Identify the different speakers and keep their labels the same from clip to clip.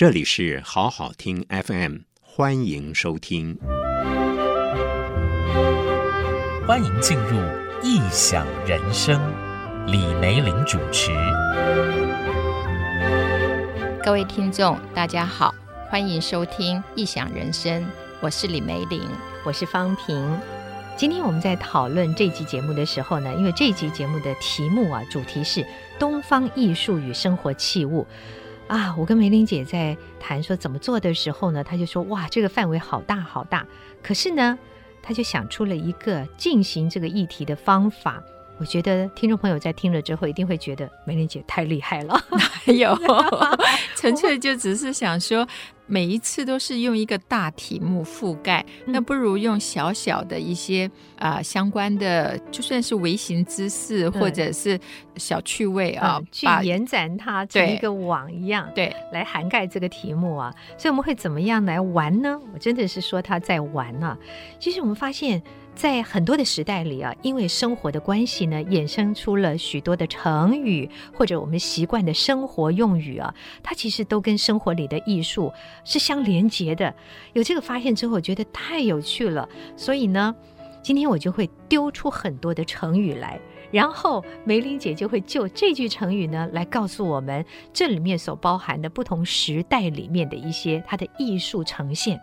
Speaker 1: 这里是好好听 FM，欢迎收听，
Speaker 2: 欢迎进入异想人生，李梅玲主持。
Speaker 3: 各位听众，大家好，欢迎收听异想人生，我是李梅玲，
Speaker 4: 我是方平。今天我们在讨论这集节目的时候呢，因为这集节目的题目啊，主题是东方艺术与生活器物啊。我跟梅玲姐在谈说怎么做的时候呢，她就说哇，这个范围好大好大。可是呢，她就想出了一个进行这个议题的方法。我觉得听众朋友在听了之后，一定会觉得梅玲姐太厉害了。
Speaker 3: 哪有，纯粹就只是想说。每一次都是用一个大题目覆盖，那不如用小小的一些啊、呃、相关的，就算是微型知识或者是小趣味啊，
Speaker 4: 嗯、去延展它成一个网一样，对，来涵盖这个题目啊。所以我们会怎么样来玩呢？我真的是说他在玩啊。其实我们发现。在很多的时代里啊，因为生活的关系呢，衍生出了许多的成语或者我们习惯的生活用语啊，它其实都跟生活里的艺术是相连接的。有这个发现之后，我觉得太有趣了。所以呢，今天我就会丢出很多的成语来，然后梅林姐就会就这句成语呢来告诉我们这里面所包含的不同时代里面的一些它的艺术呈现，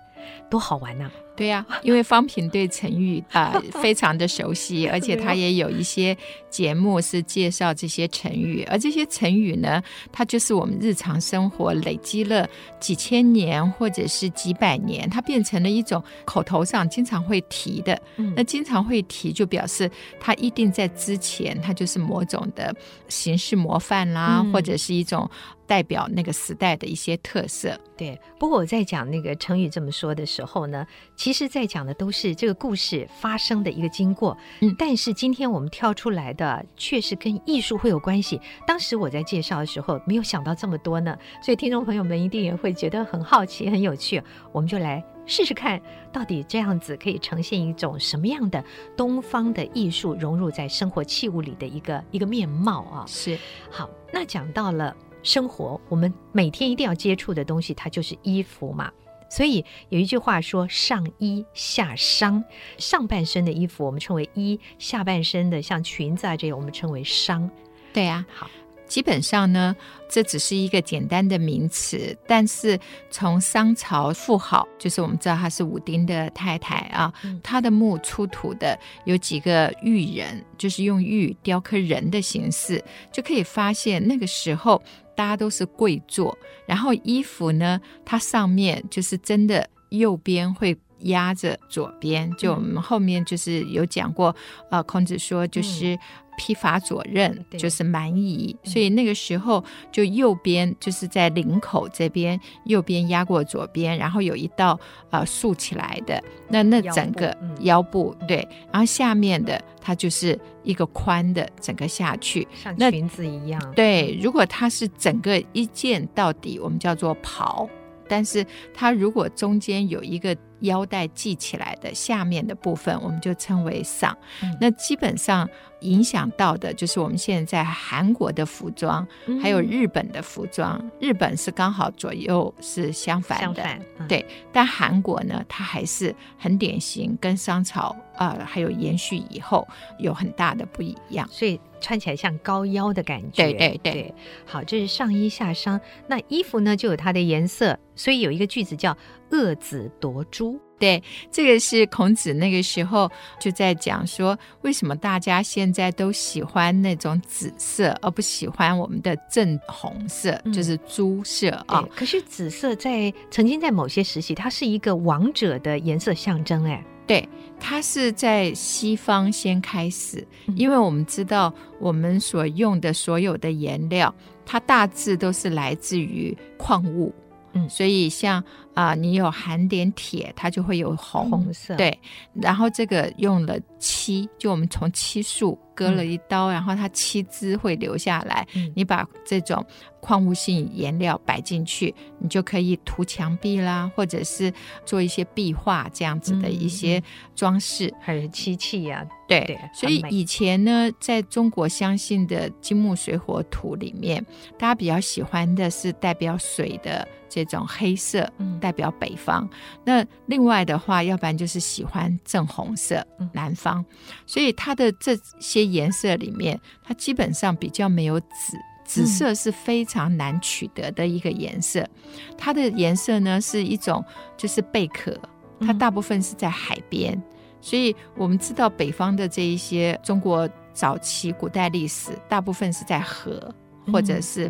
Speaker 4: 多好玩呢、
Speaker 3: 对呀、啊，因为方平对成语啊、呃、非常的熟悉，而且他也有一些节目是介绍这些成语，而这些成语呢，它就是我们日常生活累积了几千年或者是几百年，它变成了一种口头上经常会提的。那经常会提，就表示它一定在之前，它就是某种的形式模范啦，或者是一种代表那个时代的一些特色。
Speaker 4: 对，不过我在讲那个成语这么说的时候呢。其实，在讲的都是这个故事发生的一个经过，嗯，但是今天我们挑出来的却是跟艺术会有关系。当时我在介绍的时候，没有想到这么多呢，所以听众朋友们一定也会觉得很好奇、很有趣。我们就来试试看，到底这样子可以呈现一种什么样的东方的艺术融入在生活器物里的一个一个面貌啊？
Speaker 3: 是。好，
Speaker 4: 那讲到了生活，我们每天一定要接触的东西，它就是衣服嘛。所以有一句话说“上衣下裳”，上半身的衣服我们称为衣，下半身的像裙子啊这些我们称为裳。
Speaker 3: 对呀，好，基本上呢，这只是一个简单的名词，但是从商朝妇好，就是我们知道她是武丁的太太啊，她的墓出土的有几个玉人，就是用玉雕刻人的形式，就可以发现那个时候。大家都是跪坐，然后衣服呢，它上面就是真的右边会压着左边，就我们后面就是有讲过，呃，孔子说就是。披发左衽就是蛮夷，所以那个时候就右边就是在领口这边，右边压过左边，然后有一道呃竖起来的，那那整个腰部对，然后下面的它就是一个宽的整个下去，
Speaker 4: 像裙子一样。
Speaker 3: 对，如果它是整个一件到底，我们叫做袍，但是它如果中间有一个。腰带系起来的下面的部分，我们就称为裳。嗯、那基本上影响到的就是我们现在在韩国的服装，嗯、还有日本的服装。日本是刚好左右是相反的，相反嗯、对。但韩国呢，它还是很典型，跟商朝啊、呃，还有延续以后有很大的不一样。
Speaker 4: 所以穿起来像高腰的感觉。
Speaker 3: 对对对，
Speaker 4: 对。好，这是上衣下裳。那衣服呢，就有它的颜色。所以有一个句子叫“恶子夺珠”，
Speaker 3: 对，这个是孔子那个时候就在讲说，为什么大家现在都喜欢那种紫色，而不喜欢我们的正红色，嗯、就是朱色啊。
Speaker 4: 可是紫色在曾经在某些时期，它是一个王者的颜色象征，哎，
Speaker 3: 对，它是在西方先开始，因为我们知道我们所用的所有的颜料，它大致都是来自于矿物。嗯，所以像啊、呃，你有含点铁，它就会有红，
Speaker 4: 红色。对，
Speaker 3: 然后这个用了漆，就我们从漆树割了一刀，嗯、然后它漆汁会留下来。嗯、你把这种矿物性颜料摆进去，你就可以涂墙壁啦，或者是做一些壁画这样子的一些装饰，
Speaker 4: 还有漆器呀。
Speaker 3: 对，对，所以以前呢，在中国相信的金木水火土里面，大家比较喜欢的是代表水的这种黑色，代表北方。嗯、那另外的话，要不然就是喜欢正红色，南方。所以它的这些颜色里面，它基本上比较没有紫，紫色是非常难取得的一个颜色。它的颜色呢是一种就是贝壳，它大部分是在海边。所以我们知道北方的这一些中国早期古代历史，大部分是在河或者是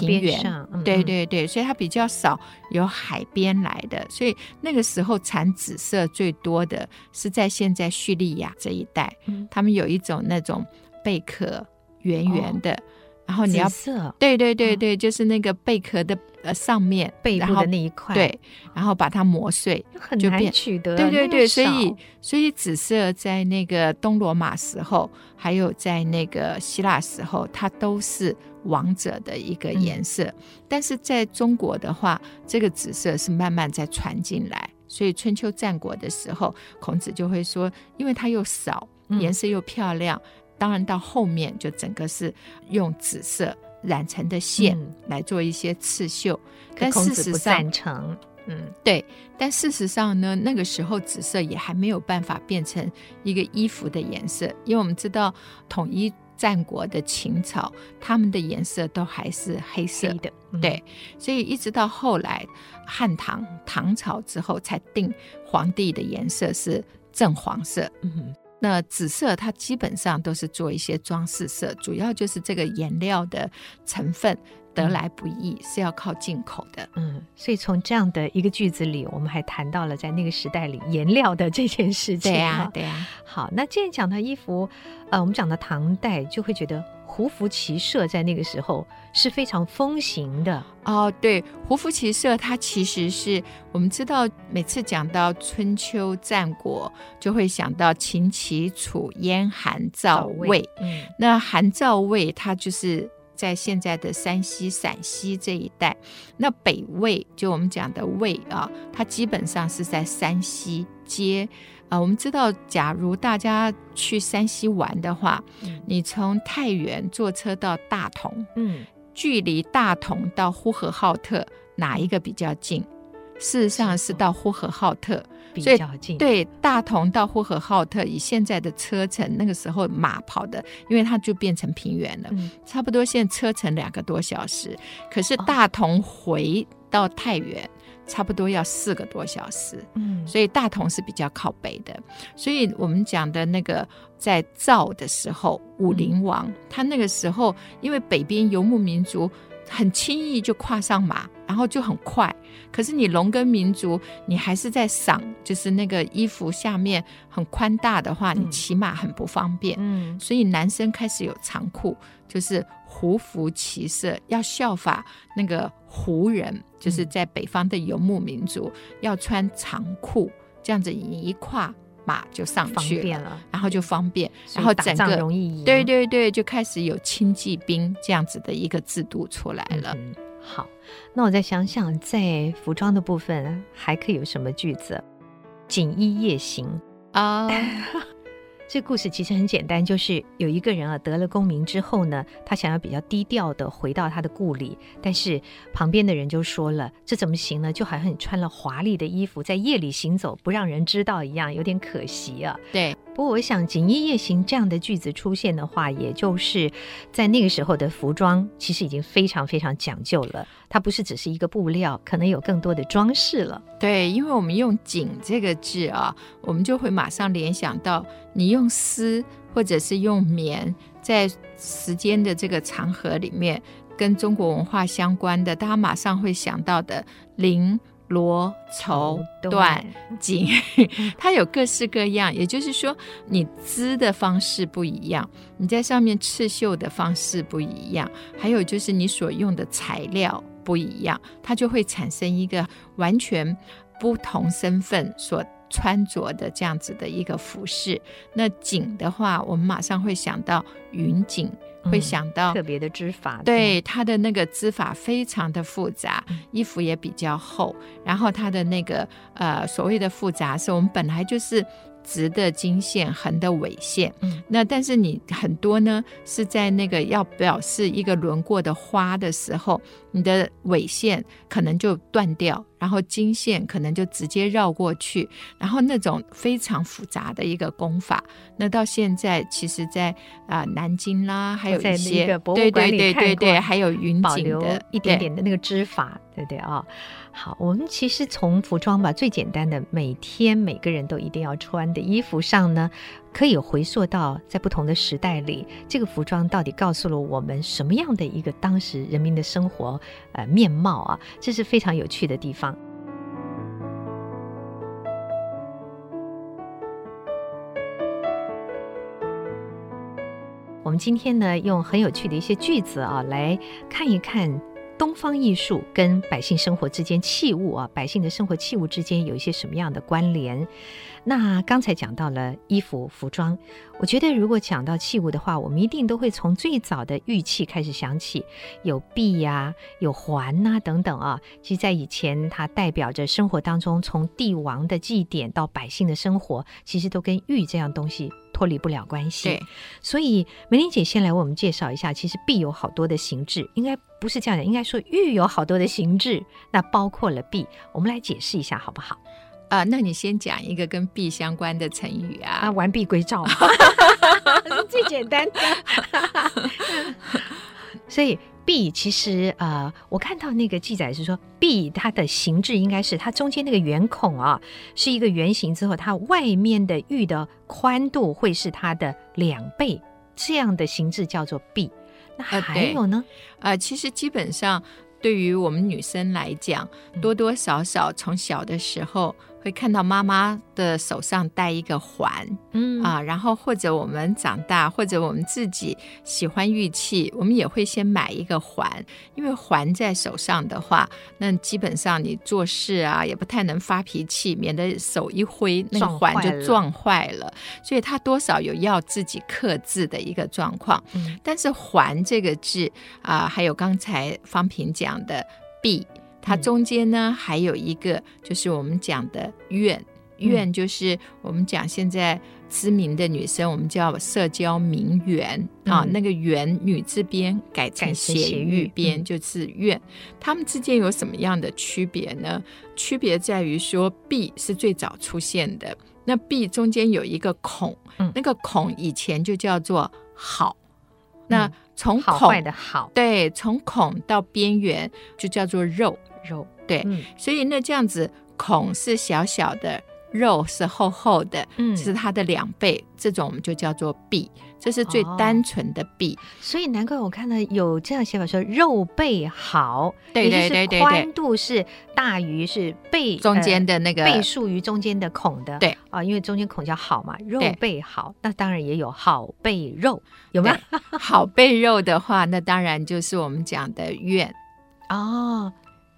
Speaker 3: 平原，对对对，所以它比较少有海边来的。所以那个时候产紫色最多的是在现在叙利亚这一带，嗯、他们有一种那种贝壳圆圆的。哦然后你要
Speaker 4: 色，
Speaker 3: 对对对对，就是那个贝壳的呃上面
Speaker 4: 背部的那一块，
Speaker 3: 对，然后把它磨碎，
Speaker 4: 很难取得。
Speaker 3: 对对对，所以所以紫色在那个东罗马时候，还有在那个希腊时候，它都是王者的一个颜色。但是在中国的话，这个紫色是慢慢在传进来，所以春秋战国的时候，孔子就会说，因为它又少，颜色又漂亮。当然，到后面就整个是用紫色染成的线来做一些刺绣，嗯、但事实上，
Speaker 4: 赞成，嗯，
Speaker 3: 对。但事实上呢，那个时候紫色也还没有办法变成一个衣服的颜色，因为我们知道统一战国的秦朝，他们的颜色都还是黑色
Speaker 4: 黑的，嗯、
Speaker 3: 对。所以一直到后来汉唐唐朝之后，才定皇帝的颜色是正黄色，嗯。那紫色它基本上都是做一些装饰色，主要就是这个颜料的成分得来不易，是要靠进口的。
Speaker 4: 嗯，所以从这样的一个句子里，我们还谈到了在那个时代里颜料的这件事情。
Speaker 3: 对呀，对呀。
Speaker 4: 好，那既然讲到衣服，呃，我们讲到唐代，就会觉得。胡服骑射在那个时候是非常风行的
Speaker 3: 哦。对，胡服骑射，它其实是我们知道，每次讲到春秋战国，就会想到秦、齐、楚、燕、韩、赵、魏。嗯，那韩、赵、魏，它就是在现在的山西、陕西这一带。那北魏，就我们讲的魏啊，它基本上是在山西接。啊，我们知道，假如大家去山西玩的话，嗯、你从太原坐车到大同，嗯，距离大同到呼和浩特哪一个比较近？事实上是到呼和浩特
Speaker 4: 比较近。
Speaker 3: 对，大同到呼和浩特，以现在的车程，那个时候马跑的，因为它就变成平原了，嗯、差不多现在车程两个多小时。可是大同回到太原。哦差不多要四个多小时，嗯，所以大同是比较靠北的。所以我们讲的那个在造的时候，武陵王、嗯、他那个时候，因为北边游牧民族很轻易就跨上马，然后就很快。可是你农耕民族，你还是在裳，就是那个衣服下面很宽大的话，你骑马很不方便。嗯，所以男生开始有长裤，就是胡服骑射，要效法那个胡人。就是在北方的游牧民族要穿长裤，这样子你一跨马就上去了，了然后就方便，然后整个
Speaker 4: 容易
Speaker 3: 对对对，就开始有轻骑兵这样子的一个制度出来了。
Speaker 4: 嗯、好，那我再想想，在服装的部分还可以有什么句子？锦衣夜行啊。Uh 这故事其实很简单，就是有一个人啊得了功名之后呢，他想要比较低调的回到他的故里，但是旁边的人就说了：“这怎么行呢？就好像你穿了华丽的衣服在夜里行走，不让人知道一样，有点可惜啊。”
Speaker 3: 对。
Speaker 4: 不过我想“锦衣夜行”这样的句子出现的话，也就是在那个时候的服装其实已经非常非常讲究了，它不是只是一个布料，可能有更多的装饰了。
Speaker 3: 对，因为我们用“锦”这个字啊，我们就会马上联想到你用丝或者是用棉，在时间的这个长河里面，跟中国文化相关的，大家马上会想到的绫。罗绸缎锦，它有各式各样。也就是说，你织的方式不一样，你在上面刺绣的方式不一样，还有就是你所用的材料不一样，它就会产生一个完全不同身份所穿着的这样子的一个服饰。那锦的话，我们马上会想到云锦。会想到、
Speaker 4: 嗯、特别的织法，
Speaker 3: 对它的那个织法非常的复杂，嗯、衣服也比较厚，然后它的那个呃所谓的复杂是我们本来就是。直的经线，横的纬线，嗯，那但是你很多呢是在那个要表示一个轮廓的花的时候，你的纬线可能就断掉，然后经线可能就直接绕过去，然后那种非常复杂的一个功法，那到现在其实在啊、呃、南京啦，还有一些对对对对对，还有云锦的
Speaker 4: 一点点的那个织法，对对啊。好，我们其实从服装吧，最简单的，每天每个人都一定要穿的衣服上呢，可以回溯到在不同的时代里，这个服装到底告诉了我们什么样的一个当时人民的生活呃面貌啊，这是非常有趣的地方。我们今天呢，用很有趣的一些句子啊，来看一看。东方艺术跟百姓生活之间器物啊，百姓的生活器物之间有一些什么样的关联？那刚才讲到了衣服、服装，我觉得如果讲到器物的话，我们一定都会从最早的玉器开始想起，有璧呀、啊，有环呐、啊、等等啊。其实，在以前，它代表着生活当中，从帝王的祭典到百姓的生活，其实都跟玉这样东西脱离不了关系。
Speaker 3: 对，
Speaker 4: 所以梅玲姐先来为我们介绍一下，其实璧有好多的形制，应该不是这样的，应该说玉有好多的形制，那包括了璧，我们来解释一下好不好？
Speaker 3: 啊，那你先讲一个跟璧相关的成语啊？
Speaker 4: 啊，完璧归赵，最简单的。所以璧其实呃，我看到那个记载是说，璧它的形制应该是它中间那个圆孔啊，是一个圆形之后，它外面的玉的宽度会是它的两倍，这样的形制叫做璧。那还有呢？
Speaker 3: 啊、呃，其实基本上对于我们女生来讲，多多少少从小的时候。会看到妈妈的手上戴一个环，嗯啊，然后或者我们长大，或者我们自己喜欢玉器，我们也会先买一个环，因为环在手上的话，那基本上你做事啊也不太能发脾气，免得手一挥那个环就撞坏了，所以它多少有要自己克制的一个状况。嗯，但是环这个字啊，还有刚才方平讲的璧。它中间呢，还有一个，就是我们讲的怨”，“怨就是我们讲现在知名的女生，我们叫社交名媛。啊，那个媛女字边改成斜玉边就是怨。它们之间有什么样的区别呢？区别在于说，璧是最早出现的，那璧中间有一个孔，那个孔以前就叫做好，那从孔
Speaker 4: 的好，
Speaker 3: 对，从孔到边缘就叫做肉。肉对，
Speaker 4: 嗯、
Speaker 3: 所以那这样子，孔是小小的，肉是厚厚的，嗯，是它的两倍，这种我们就叫做璧，这是最单纯的璧。
Speaker 4: 哦。所以难怪我看到有这样写法说肉背好，
Speaker 3: 对对对对，
Speaker 4: 宽度是大于是背
Speaker 3: 中间的那个
Speaker 4: 倍数于中间的孔的，
Speaker 3: 对
Speaker 4: 啊，因为中间孔叫好嘛，肉背好，那当然也有好背肉，有没有？
Speaker 3: 好背肉的话，那当然就是我们讲的苑
Speaker 4: 哦。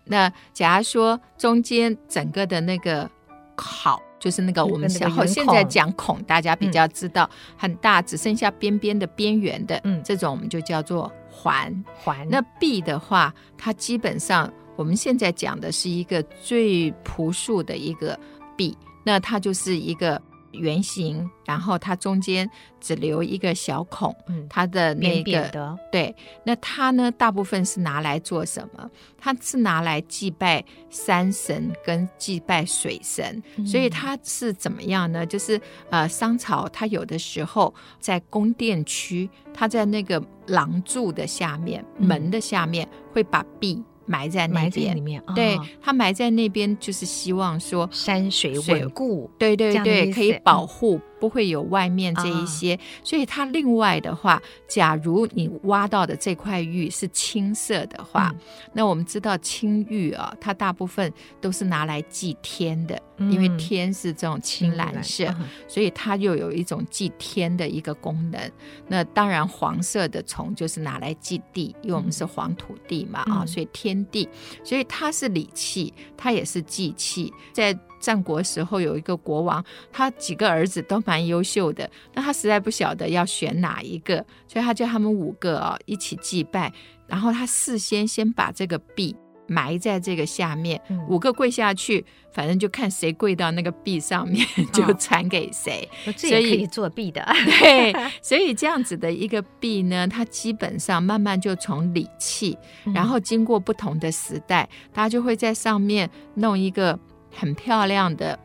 Speaker 3: 那假如说中间整个的那个好，就是那个我们小后现在讲孔，大家比较知道很大，只剩下边边的边缘的，嗯，这种我们就叫做环
Speaker 4: 环。
Speaker 3: 那壁的话，它基本上我们现在讲的是一个最朴素的一个壁，那它就是一个。圆形，然后它中间只留一个小孔，嗯，它的那
Speaker 4: 个的
Speaker 3: 对，那它呢，大部分是拿来做什么？它是拿来祭拜山神跟祭拜水神，嗯、所以它是怎么样呢？就是呃，商朝它有的时候在宫殿区，它在那个廊柱的下面、嗯、门的下面会把璧。埋在那边。
Speaker 4: 里面，
Speaker 3: 对，他埋在那边，就是希望说
Speaker 4: 山水稳固，
Speaker 3: 对对对，可以保护不会有外面这一些，
Speaker 4: 啊、
Speaker 3: 所以它另外的话，假如你挖到的这块玉是青色的话，嗯、那我们知道青玉啊，它大部分都是拿来祭天的，嗯、因为天是这种青蓝色，嗯、所以它又有一种祭天的一个功能。那当然黄色的虫就是拿来祭地，因为我们是黄土地嘛啊，嗯、所以天地，所以它是礼器，它也是祭器，在。战国时候有一个国王，他几个儿子都蛮优秀的，那他实在不晓得要选哪一个，所以他叫他们五个哦一起祭拜，然后他事先先把这个币埋在这个下面，嗯、五个跪下去，反正就看谁跪到那个币上面就传给谁，
Speaker 4: 哦、所以可以作弊的。
Speaker 3: 对，所以这样子的一个币呢，它基本上慢慢就从礼器，然后经过不同的时代，嗯、大家就会在上面弄一个。很漂亮的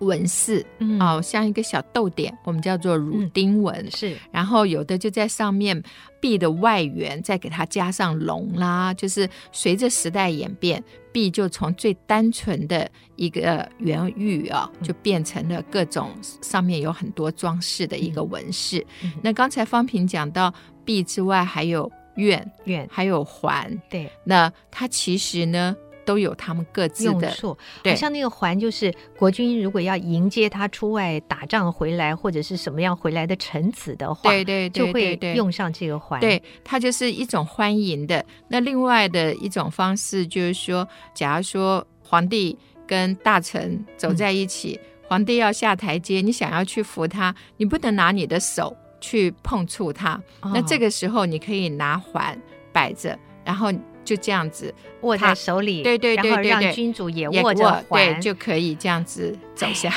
Speaker 3: 纹饰，嗯，哦，像一个小豆点，我们叫做乳钉纹，嗯、是。然后有的就在上面币的外缘再给它加上龙啦，就是随着时代演变，币就从最单纯的一个圆玉啊，就变成了各种上面有很多装饰的一个纹饰。嗯、那刚才方平讲到币之外，还有愿愿还有环，对。那它其实呢？都有他们各自的
Speaker 4: 用处，对，像那个环，就是国军如果要迎接他出外打仗回来，或者是什么样回来的臣子的话，
Speaker 3: 对对，
Speaker 4: 就会用上这个环，
Speaker 3: 对，它就是一种欢迎的。那另外的一种方式就是说，假如说皇帝跟大臣走在一起，嗯、皇帝要下台阶，你想要去扶他，你不能拿你的手去碰触他，哦、那这个时候你可以拿环摆着，然后。就这样子
Speaker 4: 握在手里，
Speaker 3: 对对对，
Speaker 4: 然后让君主也握着环，
Speaker 3: 对，就可以这样子走下。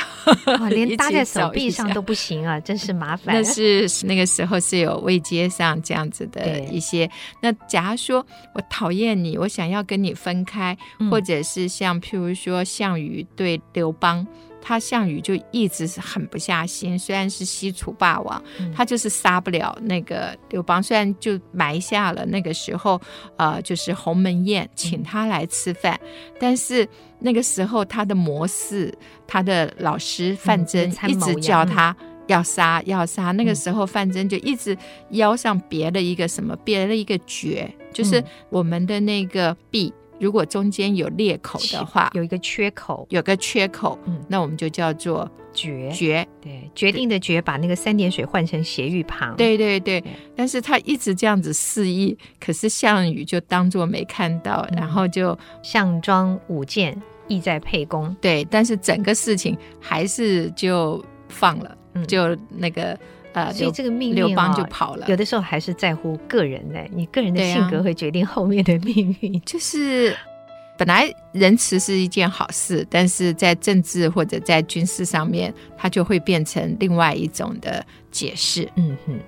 Speaker 4: 哇，连搭在手臂上都不行啊，真是麻烦。
Speaker 3: 那是那个时候是有位阶上这样子的一些。那假如说我讨厌你，我想要跟你分开，或者是像譬如说项羽对刘邦。他项羽就一直是狠不下心，虽然是西楚霸王，嗯、他就是杀不了那个刘邦。虽然就埋下了那个时候，呃，就是鸿门宴请他来吃饭，嗯、但是那个时候他的模式，他的老师范增一直叫他要杀要杀。那个时候范增就一直腰上别了一个什么，别了一个绝，就是我们的那个璧。如果中间有裂口的话，
Speaker 4: 有一个缺口，
Speaker 3: 有个缺口，嗯，那我们就叫做
Speaker 4: 决
Speaker 3: 决，
Speaker 4: 对，决定的决，把那个三点水换成斜玉旁，
Speaker 3: 对对对。但是他一直这样子示意，可是项羽就当作没看到，然后就
Speaker 4: 项庄舞剑，意在沛公，
Speaker 3: 对。但是整个事情还是就放了，就那个。呃，
Speaker 4: 所以这个命运，
Speaker 3: 刘邦就跑了。
Speaker 4: 有的时候还是在乎个人呢，你个人的性格会决定后面的命运。
Speaker 3: 啊、就是 本来仁慈是一件好事，但是在政治或者在军事上面，它就会变成另外一种的解释。
Speaker 4: 嗯哼，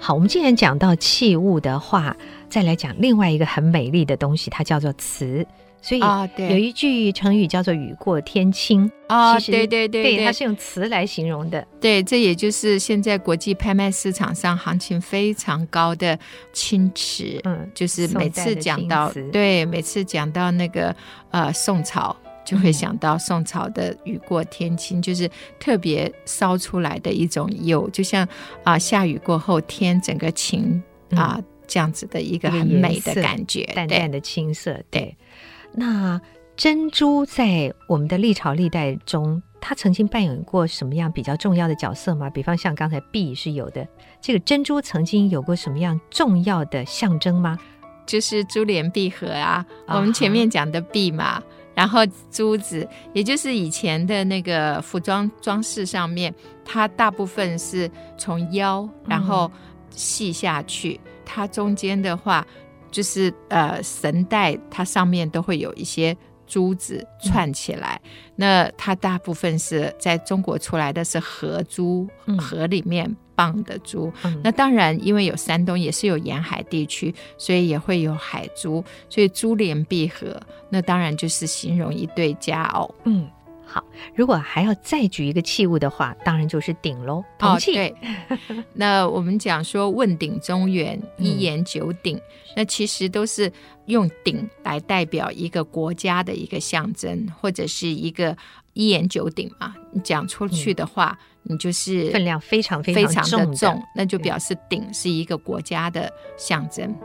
Speaker 4: 好，我们既然讲到器物的话，再来讲另外一个很美丽的东西，它叫做瓷。所以有一句成语叫做“雨过天青”
Speaker 3: 啊，对对对，
Speaker 4: 对，它是用词来形容的。
Speaker 3: 对，这也就是现在国际拍卖市场上行情非常高的青瓷。嗯，就是每次讲到，对，每次讲到那个呃宋朝，就会想到宋朝的“雨过天青”，就是特别烧出来的一种釉，就像啊、呃、下雨过后天整个晴啊、呃、这样子的一个很美的感觉，
Speaker 4: 淡淡的青色，对。那珍珠在我们的历朝历代中，它曾经扮演过什么样比较重要的角色吗？比方像刚才璧是有的，这个珍珠曾经有过什么样重要的象征吗？
Speaker 3: 就是珠联璧合啊，我们前面讲的璧嘛，uh. 然后珠子，也就是以前的那个服装装饰上面，它大部分是从腰然后系下去，嗯、它中间的话。就是呃，绳带它上面都会有一些珠子串起来。嗯、那它大部分是在中国出来的是河珠，嗯、河里面蚌的珠。嗯、那当然，因为有山东也是有沿海地区，所以也会有海珠。所以珠联璧合，那当然就是形容一对佳偶。
Speaker 4: 嗯，好，如果还要再举一个器物的话，当然就是鼎喽，铜器。
Speaker 3: 哦、对，那我们讲说问鼎中原，一言九鼎，嗯、那其实都是用鼎来代表一个国家的一个象征，或者是一个一言九鼎嘛。你讲出去的话，嗯、你就是
Speaker 4: 分量非常非常重，
Speaker 3: 那就表示鼎是一个国家的象征。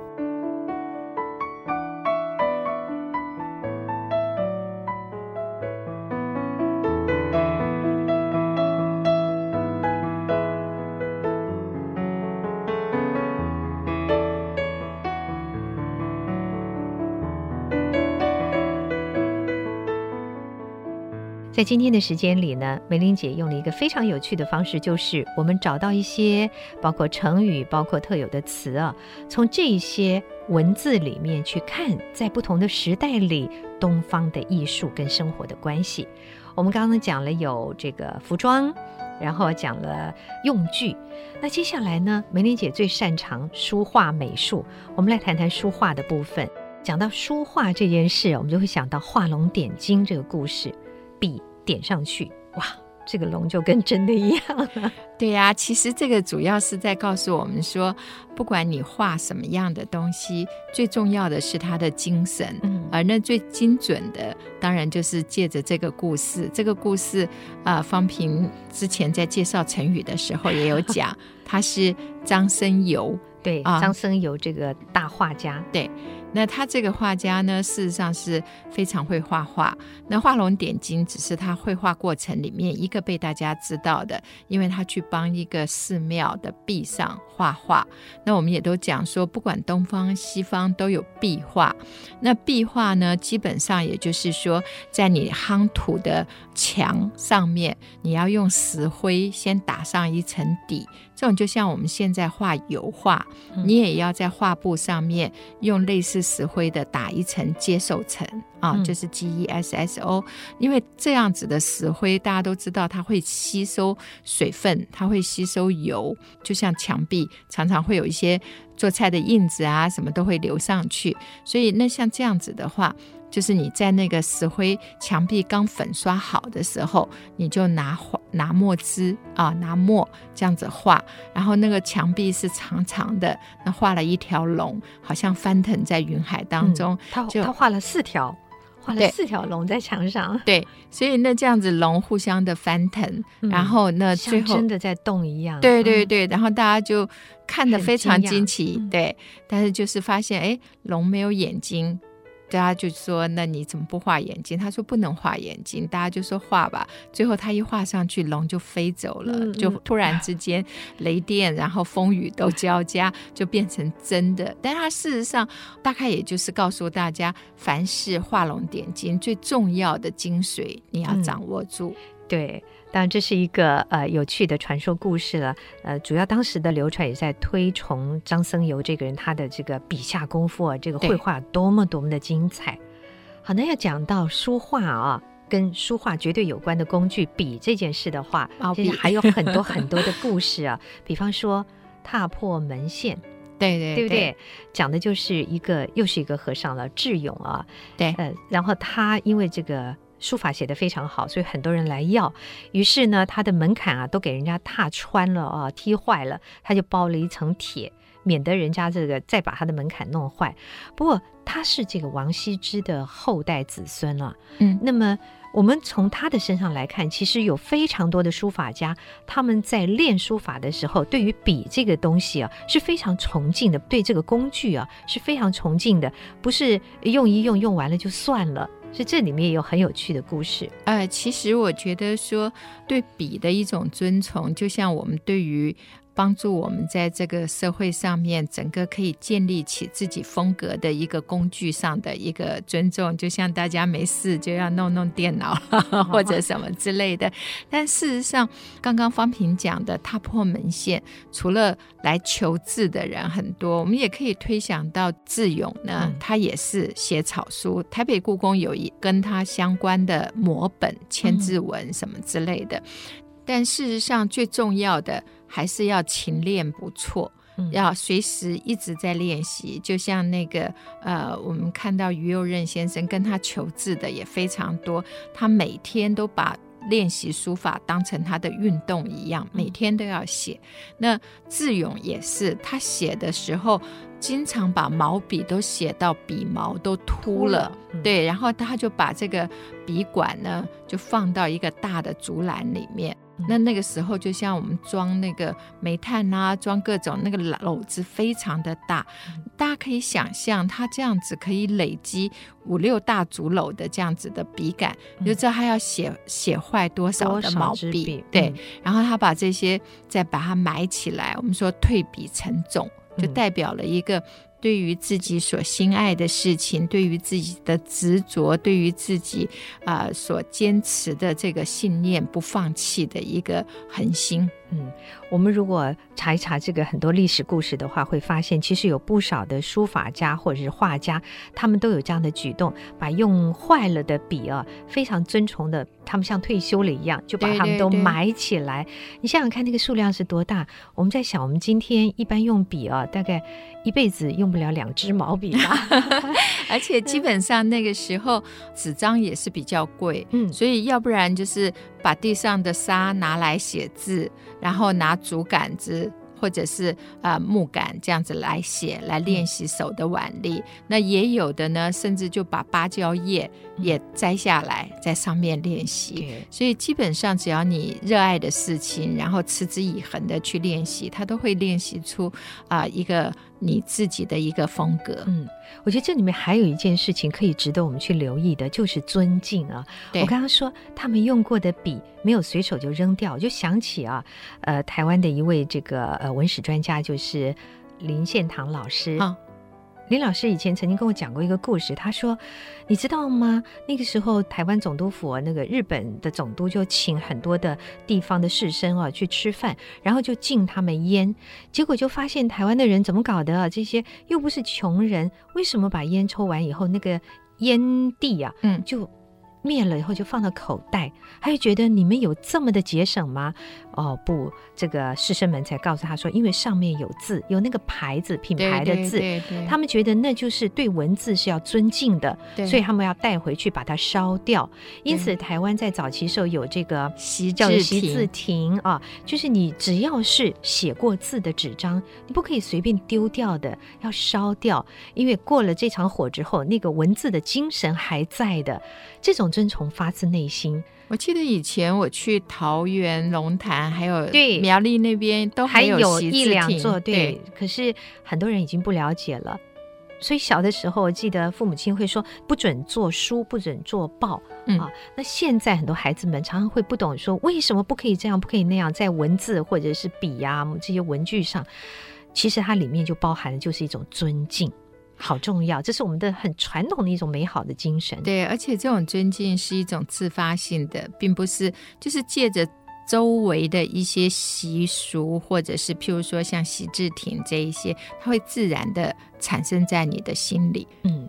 Speaker 4: 在今天的时间里呢，梅玲姐用了一个非常有趣的方式，就是我们找到一些包括成语、包括特有的词啊，从这些文字里面去看，在不同的时代里，东方的艺术跟生活的关系。我们刚刚讲了有这个服装，然后讲了用具，那接下来呢，梅玲姐最擅长书画美术，我们来谈谈书画的部分。讲到书画这件事，我们就会想到画龙点睛这个故事，笔。点上去，哇，这个龙就跟真的一样了。
Speaker 3: 对呀、啊，其实这个主要是在告诉我们说，不管你画什么样的东西，最重要的是它的精神。嗯，而那最精准的，当然就是借着这个故事。这个故事啊、呃，芳萍之前在介绍成语的时候也有讲，他是张生游。
Speaker 4: 对，啊、张生游这个大画家，
Speaker 3: 对。那他这个画家呢，事实上是非常会画画。那画龙点睛只是他绘画过程里面一个被大家知道的，因为他去帮一个寺庙的壁上画画。那我们也都讲说，不管东方西方都有壁画。那壁画呢，基本上也就是说，在你夯土的墙上面，你要用石灰先打上一层底。这种就像我们现在画油画，你也要在画布上面用类似石灰的打一层接受层啊，就是 G E S S O。因为这样子的石灰，大家都知道它会吸收水分，它会吸收油，就像墙壁常常会有一些做菜的印子啊，什么都会流上去。所以那像这样子的话。就是你在那个石灰墙壁刚粉刷好的时候，你就拿画拿墨汁啊，拿墨这样子画，然后那个墙壁是长长的，那画了一条龙，好像翻腾在云海当中。
Speaker 4: 他、嗯、他画了四条，画了四条龙在墙上。
Speaker 3: 对，所以那这样子龙互相的翻腾，嗯、然后那最后
Speaker 4: 真的在动一样。
Speaker 3: 对对对，然后大家就看得非常惊奇。嗯、对，但是就是发现，哎，龙没有眼睛。大家就说：“那你怎么不画眼睛？”他说：“不能画眼睛。”大家就说：“画吧。”最后他一画上去，龙就飞走了，嗯、就突然之间雷电，然后风雨都交加，就变成真的。但他事实上大概也就是告诉大家，凡是画龙点睛最重要的精髓，你要掌握住。
Speaker 4: 嗯、对。当然，这是一个呃有趣的传说故事了。呃，主要当时的流传也在推崇张僧繇这个人，他的这个笔下功夫啊，这个绘画多么多么的精彩。好，那要讲到书画啊，跟书画绝对有关的工具笔这件事的话，其实还有很多 很多的故事啊。比方说踏破门线，
Speaker 3: 对对
Speaker 4: 对不对？讲的就是一个又是一个和尚了，智勇啊。
Speaker 3: 对，
Speaker 4: 呃，然后他因为这个。书法写得非常好，所以很多人来要。于是呢，他的门槛啊都给人家踏穿了啊，踢坏了，他就包了一层铁，免得人家这个再把他的门槛弄坏。不过他是这个王羲之的后代子孙了，嗯，那么我们从他的身上来看，其实有非常多的书法家，他们在练书法的时候，对于笔这个东西啊是非常崇敬的，对这个工具啊是非常崇敬的，不是用一用用完了就算了。所以这里面有很有趣的故事。
Speaker 3: 呃，其实我觉得说对笔的一种尊崇，就像我们对于。帮助我们在这个社会上面，整个可以建立起自己风格的一个工具上的一个尊重，就像大家没事就要弄弄电脑 或者什么之类的。但事实上，刚刚方平讲的踏破门线，除了来求字的人很多，我们也可以推想到智勇呢，他也是写草书。台北故宫有一跟他相关的摹本、千字文什么之类的。但事实上，最重要的还是要勤练不辍。要随时一直在练习。就像那个呃，我们看到于右任先生跟他求字的也非常多，他每天都把练习书法当成他的运动一样，每天都要写。那智勇也是，他写的时候经常把毛笔都写到笔毛都秃了，对，然后他就把这个笔管呢就放到一个大的竹篮里面。那那个时候，就像我们装那个煤炭啊，装各种那个篓子非常的大，大家可以想象，它这样子可以累积五六大竹篓的这样子的笔杆，你就知道他要写写坏多少的毛笔。对，然后他把这些再把它埋起来，我们说退笔成种，就代表了一个。对于自己所心爱的事情，对于自己的执着，对于自己啊、所坚持的这个信念不放弃的一个恒心。
Speaker 4: 嗯，我们如果查一查这个很多历史故事的话，会发现其实有不少的书法家或者是画家，他们都有这样的举动，把用坏了的笔啊，非常尊崇的，他们像退休了一样，就把他们都埋起来。对对对，你想想看，那个数量是多大？我们在想，我们今天一般用笔啊，大概一辈子用不了两支毛笔吧。
Speaker 3: 而且基本上那个时候纸张也是比较贵，嗯，所以要不然就是。把地上的沙拿来写字，然后拿竹杆子或者是呃木杆这样子来写，来练习手的腕力。那也有的呢，甚至就把芭蕉叶也摘下来，在上面练习。嗯、所以基本上，只要你热爱的事情，然后持之以恒的去练习，它都会练习出啊、呃、一个你自己的一个风格。嗯。
Speaker 4: 我觉得这里面还有一件事情可以值得我们去留意的，就是尊敬啊。我刚刚说他们用过的笔没有随手就扔掉，我就想起啊，呃，台湾的一位这个呃文史专家，就是林献堂老师。哦林老师以前曾经跟我讲过一个故事，他说：“你知道吗？那个时候台湾总督府那个日本的总督就请很多的地方的士绅啊去吃饭，然后就敬他们烟，结果就发现台湾的人怎么搞的啊？这些又不是穷人，为什么把烟抽完以后那个烟蒂啊，嗯，就。”灭了以后就放到口袋，他就觉得你们有这么的节省吗？哦不，这个师生们才告诉他说，因为上面有字，有那个牌子品牌的字，对对对对，他们觉得那就是对文字是要尊敬的，对所以他们要带回去把它烧掉。因此，台湾在早期时候有这个叫习字亭啊，就是你只要是写过字的纸张，你不可以随便丢掉的，要烧掉，因为过了这场火之后，那个文字的精神还在的。这种尊崇发自内心。
Speaker 3: 我记得以前我去桃园龙潭，还有对苗栗那边都还有，一两座，对。对，
Speaker 4: 可是很多人已经不了解了。所以小的时候，我记得父母亲会说不准做书，不准做报、嗯、啊。那现在很多孩子们常常会不懂，说为什么不可以这样，不可以那样？在文字或者是笔呀、啊、这些文具上，其实它里面就包含的就是一种尊敬。好重要，这是我们的很传统的一种美好的精神。
Speaker 3: 对，而且这种尊敬是一种自发性的，并不是就是借着周围的一些习俗，或者是譬如说像习字亭这一些，它会自然的产生在你的心里。嗯。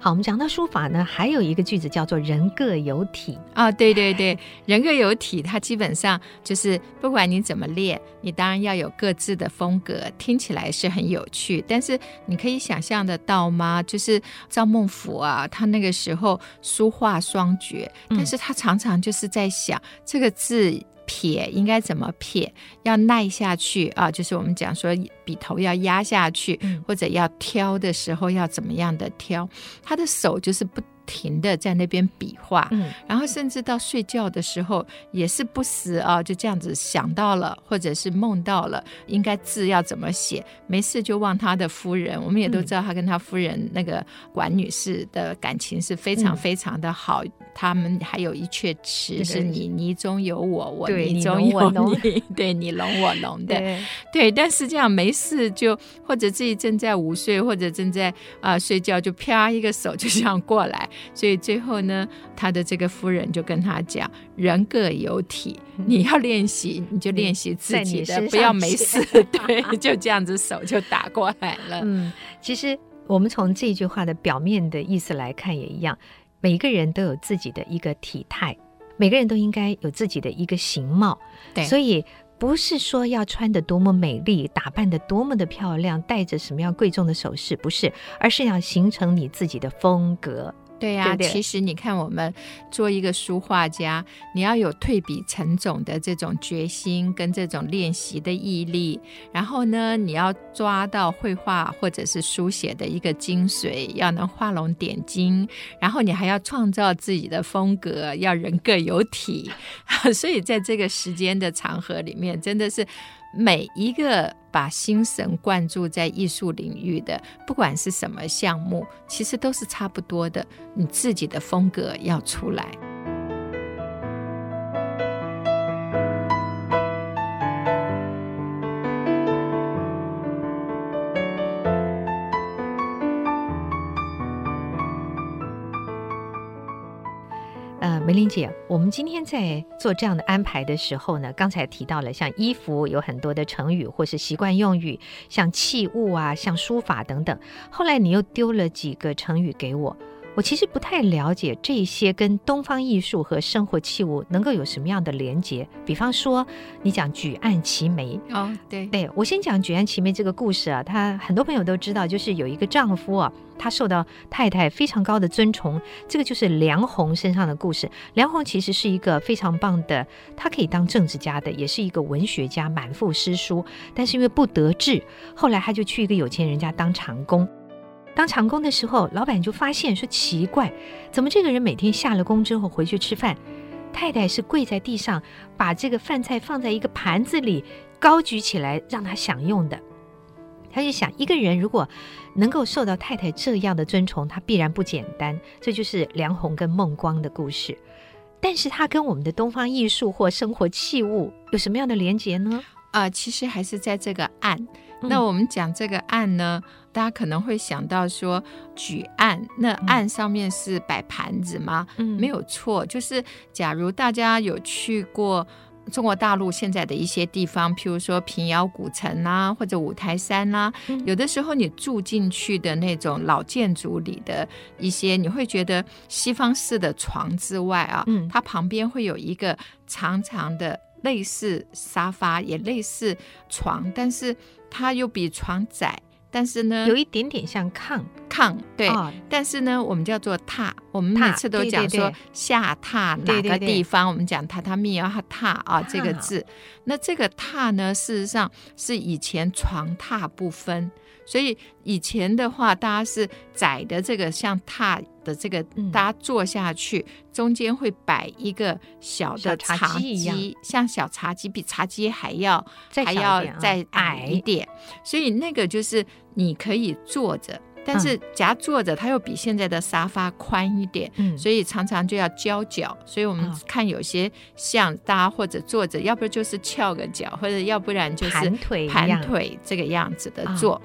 Speaker 4: 好，我们讲到书法呢，还有一个句子叫做“人各有体”
Speaker 3: 啊、哦，对对对，人各有体，它基本上就是不管你怎么练，你当然要有各自的风格，听起来是很有趣。但是你可以想象得到吗？就是赵孟頫啊，他那个时候书画双绝，但是他常常就是在想、嗯、这个字。撇应该怎么撇？要耐下去啊，就是我们讲说笔头要压下去，嗯、或者要挑的时候要怎么样的挑？他的手就是不。停的在那边比划，嗯，然后甚至到睡觉的时候也是不时啊，就这样子想到了，或者是梦到了，应该字要怎么写，没事就望他的夫人。我们也都知道他跟他夫人那个管女士的感情是非常非常的好，嗯、他们还有一阙词是你你中有我，我你中有你，对你侬我侬的，对，对，但是这样没事就或者自己正在午睡或者正在啊、呃、睡觉，就啪一个手就这样过来。所以最后呢，他的这个夫人就跟他讲：“人各有体，你要练习，你就练习自己的，不要没事。” 对，就这样子手就打过来了。
Speaker 4: 嗯，其实我们从这句话的表面的意思来看也一样，每个人都有自己的一个体态，每个人都应该有自己的一个形貌。对，所以。不是说要穿得多么美丽，打扮得多么的漂亮，戴着什么样贵重的首饰，不是，而是要形成你自己的风格。
Speaker 3: 对呀、啊，其实你看，我们做一个书画家，你要有退笔成种的这种决心跟这种练习的毅力，然后呢，你要抓到绘画或者是书写的一个精髓，要能画龙点睛，然后你还要创造自己的风格，要人各有体，所以在这个时间的长河里面，真的是。每一个把心神灌注在艺术领域的，不管是什么项目，其实都是差不多的。你自己的风格要出
Speaker 4: 来。玲姐，我们今天在做这样的安排的时候呢，刚才提到了像衣服有很多的成语或是习惯用语，像器物啊，像书法等等。后来你又丢了几个成语给我。我其实不太了解这些跟东方艺术和生活器物能够有什么样的连结。比方说，你讲举案齐眉
Speaker 3: 哦，对
Speaker 4: 对，我先讲举案齐眉这个故事啊，他很多朋友都知道，就是有一个丈夫啊，他受到太太非常高的尊崇，这个就是梁鸿身上的故事。梁鸿其实是一个非常棒的，他可以当政治家的，也是一个文学家，满腹诗书，但是因为不得志，后来他就去一个有钱人家当长工。当长工的时候，老板就发现说奇怪，怎么这个人每天下了工之后回去吃饭，太太是跪在地上，把这个饭菜放在一个盘子里，高举起来让他享用的。他就想，一个人如果能够受到太太这样的尊崇，他必然不简单。这就是梁鸿跟孟光的故事。但是他跟我们的东方艺术或生活器物有什么样的连结呢？
Speaker 3: 啊、呃，其实还是在这个案。那我们讲这个案呢，大家可能会想到说举案，那案上面是摆盘子吗？嗯，没有错，就是假如大家有去过中国大陆现在的一些地方，譬如说平遥古城啊，或者五台山啊，有的时候你住进去的那种老建筑里的一些，你会觉得西方式的床之外啊，嗯，它旁边会有一个长长的类似沙发，也类似床，但是。它又比床窄，但是呢，
Speaker 4: 有一点点像炕
Speaker 3: 炕，对。哦、但是呢，我们叫做榻。我们每次都讲说下榻哪个地方，我们讲榻榻米啊，榻啊这个字。那这个榻呢，事实上是以前床榻不分。所以以前的话，大家是窄的这个像榻的这个，大家坐下去，嗯、中间会摆一个小的茶几，像小茶几，比茶几还要还要再矮一点。所以那个就是你可以坐着，但是夹坐着，它又比现在的沙发宽一点，嗯、所以常常就要交脚。所以我们看有些像大家或者坐着，要不就是翘个脚，或者要不然就是盘腿盘腿这个样子的坐。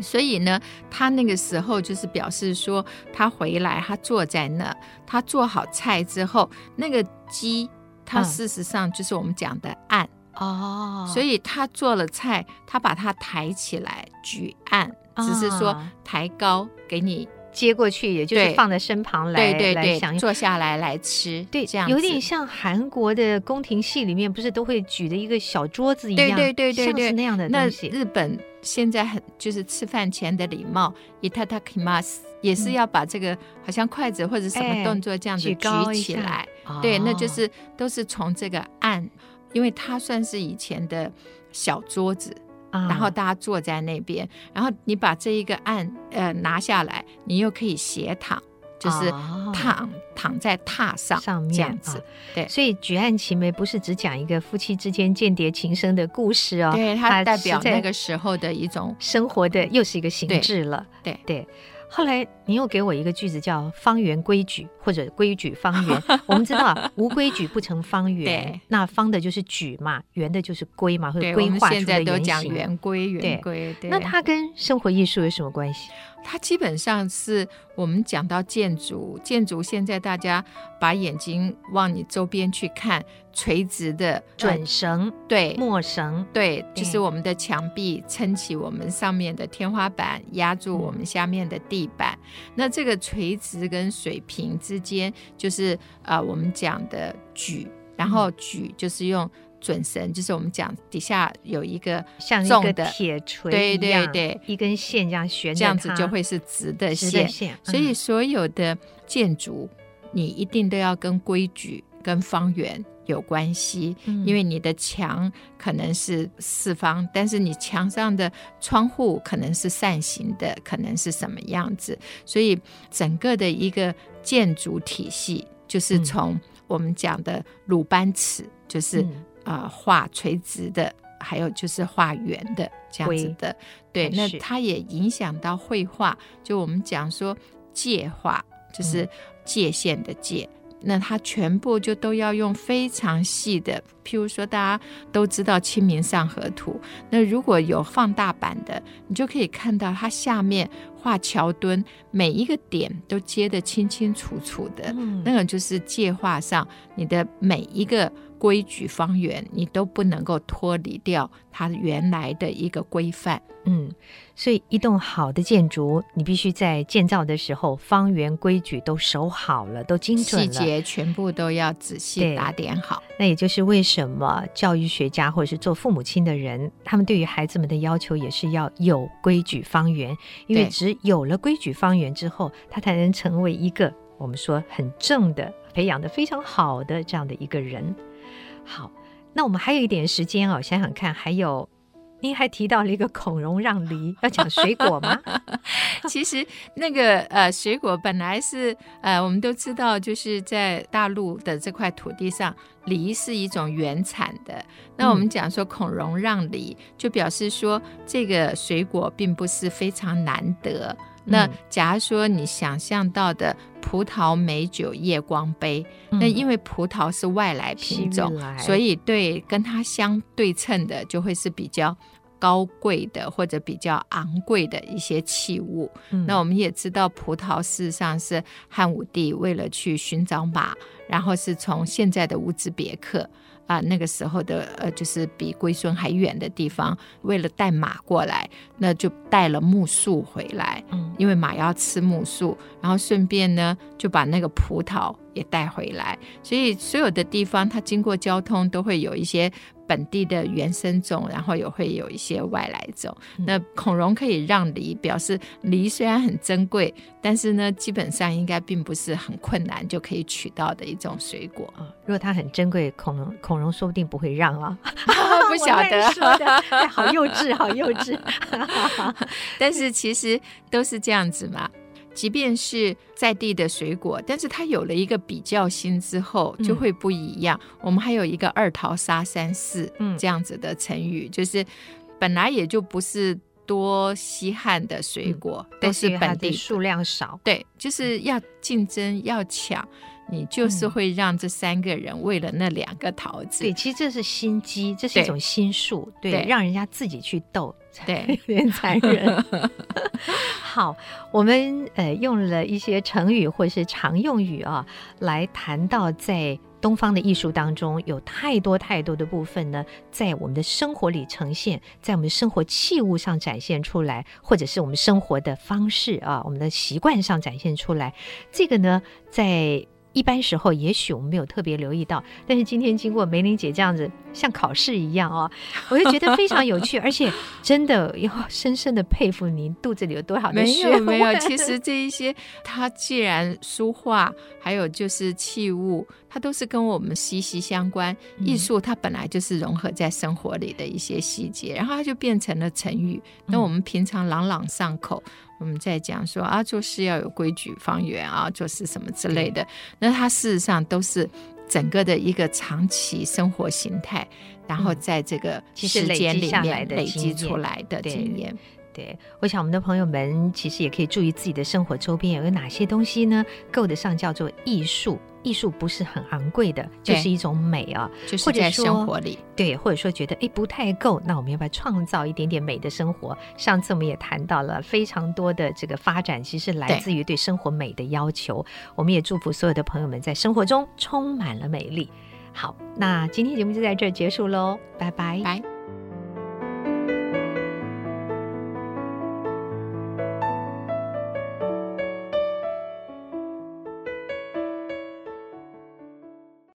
Speaker 3: 所以呢，他那个时候就是表示说，他回来，他坐在那，他做好菜之后，那个鸡，它事实上就是我们讲的案哦。所以他做了菜，他把它抬起来举案，只是说抬高给你
Speaker 4: 接过去，也就是放在身旁
Speaker 3: 来对
Speaker 4: 对对，
Speaker 3: 坐下来来吃，
Speaker 4: 对，
Speaker 3: 这样
Speaker 4: 有点像韩国的宫廷戏里面不是都会举着一个小桌子一样，
Speaker 3: 对对对对对，
Speaker 4: 像是那样的东西。
Speaker 3: 那日本。现在很就是吃饭前的礼貌，いただきます，也是要把这个好像筷子或者什么动作这样子举起来，哎、对，那就是都是从这个案，因为它算是以前的小桌子，嗯、然后大家坐在那边，然后你把这一个案呃拿下来，你又可以斜躺。 就是躺、哦、躺在榻上
Speaker 4: 上面这样子，
Speaker 3: 对，
Speaker 4: 所以举案齐眉不是只讲一个夫妻之间间谍情深的故事哦，
Speaker 3: 对，它代表那个时候的一种
Speaker 4: 生活的又是一个形制了，
Speaker 3: 对对。
Speaker 4: 对后来你又给我一个句子，叫“方圆规矩”或者“规矩方圆”。我们知道啊“无规矩不成方圆”，对那方的就是矩嘛，圆的就是规嘛，或者规划出的圆形。现在
Speaker 3: 都讲圆规，圆规。对，
Speaker 4: 那它跟生活艺术有什么关系？
Speaker 3: 它基本上是我们讲到建筑，建筑现在大家把眼睛往你周边去看，垂直的
Speaker 4: 准绳，
Speaker 3: 对，
Speaker 4: 墨绳，
Speaker 3: 对，就是我们的墙壁撑起我们上面的天花板，压住我们下面的地板。嗯、那这个垂直跟水平之间，就是呃我们讲的矩，然后矩就是用准绳，就是我们讲底下有一个
Speaker 4: 像一个铁锤，
Speaker 3: 对对对，
Speaker 4: 一根线这样悬，
Speaker 3: 这样子就会是直的线。
Speaker 4: 的线，
Speaker 3: 所以所有的建筑，你一定都要跟规矩、跟方圆有关系，嗯、因为你的墙可能是四方，但是你墙上的窗户可能是扇形的，可能是什么样子，所以整个的一个建筑体系就是从我们讲的鲁班尺，就是。啊呃，画垂直的，还有就是画圆的这样子的，对，那它也影响到绘画。就我们讲说界画，就是界限的界，嗯、那它全部就都要用非常细的。譬如说，大家都知道《清明上河图》，那如果有放大版的，你就可以看到它下面画桥墩，每一个点都接得清清楚楚的。嗯、那个就是界画上你的每一个。规矩方圆，你都不能够脱离掉它原来的一个规范。
Speaker 4: 嗯，所以一栋好的建筑，你必须在建造的时候，方圆规矩都守好了，都精准了，
Speaker 3: 细节全部都要仔细打点好。
Speaker 4: 那也就是为什么教育学家或者是做父母亲的人，他们对于孩子们的要求也是要有规矩方圆，因为只有了规矩方圆之后，他才能成为一个我们说很正的、培养的非常好的这样的一个人。好，那我们还有一点时间哦，想想看，还有您还提到了一个孔融让梨，要讲水果吗？
Speaker 3: 其实那个呃，水果本来是呃，我们都知道，就是在大陆的这块土地上，梨是一种原产的。那我们讲说孔融让梨，就表示说这个水果并不是非常难得。那假如说你想象到的葡萄美酒夜光杯，嗯、那因为葡萄是外来品种，所以对跟它相对称的就会是比较高贵的或者比较昂贵的一些器物。嗯、那我们也知道，葡萄事实上是汉武帝为了去寻找马，然后是从现在的乌兹别克。啊，那个时候的呃，就是比龟孙还远的地方，为了带马过来，那就带了木树回来，嗯，因为马要吃木树，然后顺便呢就把那个葡萄也带回来，所以所有的地方它经过交通都会有一些。本地的原生种，然后也会有一些外来种。嗯、那孔融可以让梨，表示梨虽然很珍贵，但是呢，基本上应该并不是很困难就可以取到的一种水果啊。
Speaker 4: 如果它很珍贵，孔融孔融说不定不会让啊。
Speaker 3: 不晓得
Speaker 4: 说的、哎，好幼稚，好幼稚。
Speaker 3: 但是其实都是这样子嘛。即便是在地的水果，但是它有了一个比较心之后，就会不一样。嗯、我们还有一个“二桃杀三士”这样子的成语，嗯、就是本来也就不是多稀罕的水果，嗯、都是本地
Speaker 4: 数量少，
Speaker 3: 对，就是要竞争要抢。你就是会让这三个人为了那两个桃子，
Speaker 4: 对，其实这是心机，这是一种心术，对，对，让人家自己去斗，
Speaker 3: 对，
Speaker 4: 有点残忍。好，我们呃用了一些成语或是常用语啊，来谈到在东方的艺术当中，有太多太多的部分呢，在我们的生活里呈现，在我们的生活器物上展现出来，或者是我们生活的方式啊，我们的习惯上展现出来。这个呢，在一般时候，也许我们没有特别留意到，但是今天经过梅玲姐这样子，像考试一样哦，我就觉得非常有趣，而且真的要深深的佩服您肚子里有多少的学问。
Speaker 3: 没有没有，其实这一些，它既然书画，还有就是器物，它都是跟我们息息相关。艺术它本来就是融合在生活里的一些细节，然后它就变成了成语。那我们平常朗朗上口。我们在讲说啊，做事要有规矩、方圆啊，做事什么之类的。那它事实上都是整个的一个长期生活形态，然后在这个时间里面累积出来的经验。
Speaker 4: 对，我想我们的朋友们其实也可以注意自己的生活周边有哪些东西呢？够得上叫做艺术。艺术不是很昂贵的，就是一种美啊，
Speaker 3: 就是在生活里。
Speaker 4: 对，或者说觉得哎不太够，那我们要不要创造一点点美的生活？上次我们也谈到了非常多的这个发展，其实来自于对生活美的要求。我们也祝福所有的朋友们在生活中充满了美丽。好，那今天节目就在这儿结束喽，拜拜。
Speaker 3: 拜。